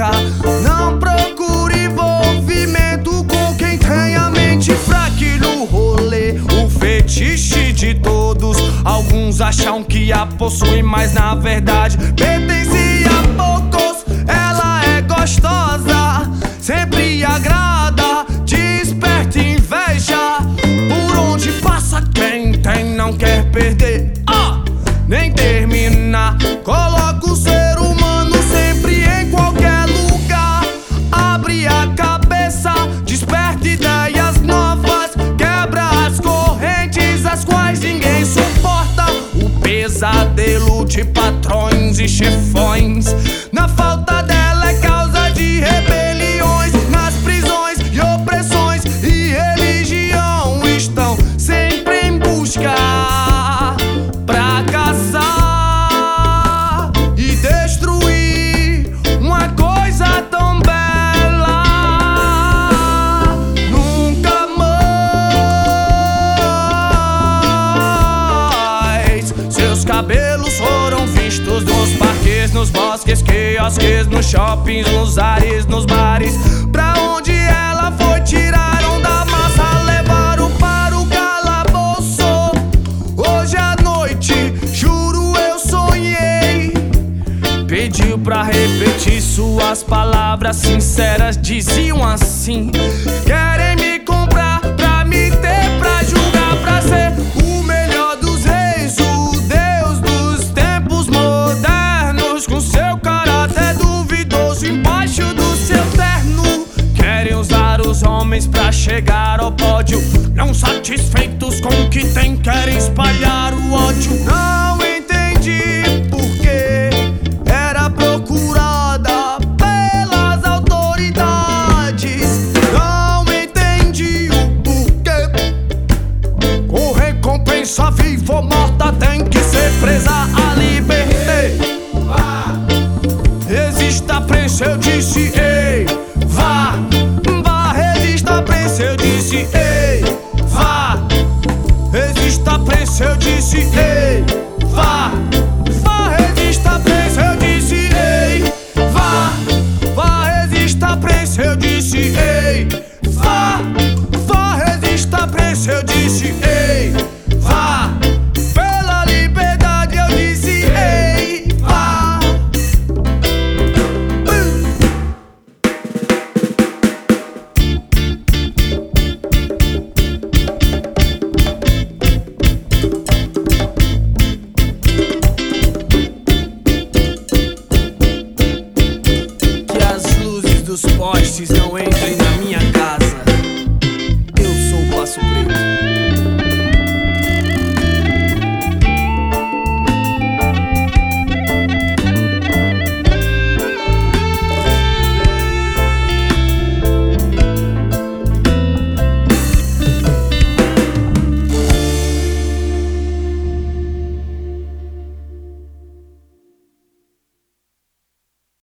fraca. Não procure envolvimento com quem tem a mente fraca. E no rolê, o fetiche de todos. Alguns acham que a possuem, mas na verdade pertence a poucos. Ela é gostosa, sempre agrada, desperta inveja. Por onde passa, quem tem não quer perder. Ah, nem terminar. Coloca o pesadelo de patrões e vistos nos parques, nos bosques, quiosques, nos shoppings, nos ares, nos bares. Pra onde ela foi, tiraram da massa, levaram para o calabouço. Hoje à noite, juro eu sonhei. Pediu pra repetir suas palavras sinceras. Diziam assim: chegar ao pódio. Não satisfeitos com o que tem, querem espalhar o ódio. Não entendi por que era procurada pelas autoridades. Não entendi o porquê. Com recompensa viva ou morta tem que ser presa a liberdade. Resista a prensa, eu disse, ei, vá, resista a prensa, eu disse, ei, vá, vá, resista a prensa, eu disse, ei, vá, vá, resista a prensa, eu disse, ei.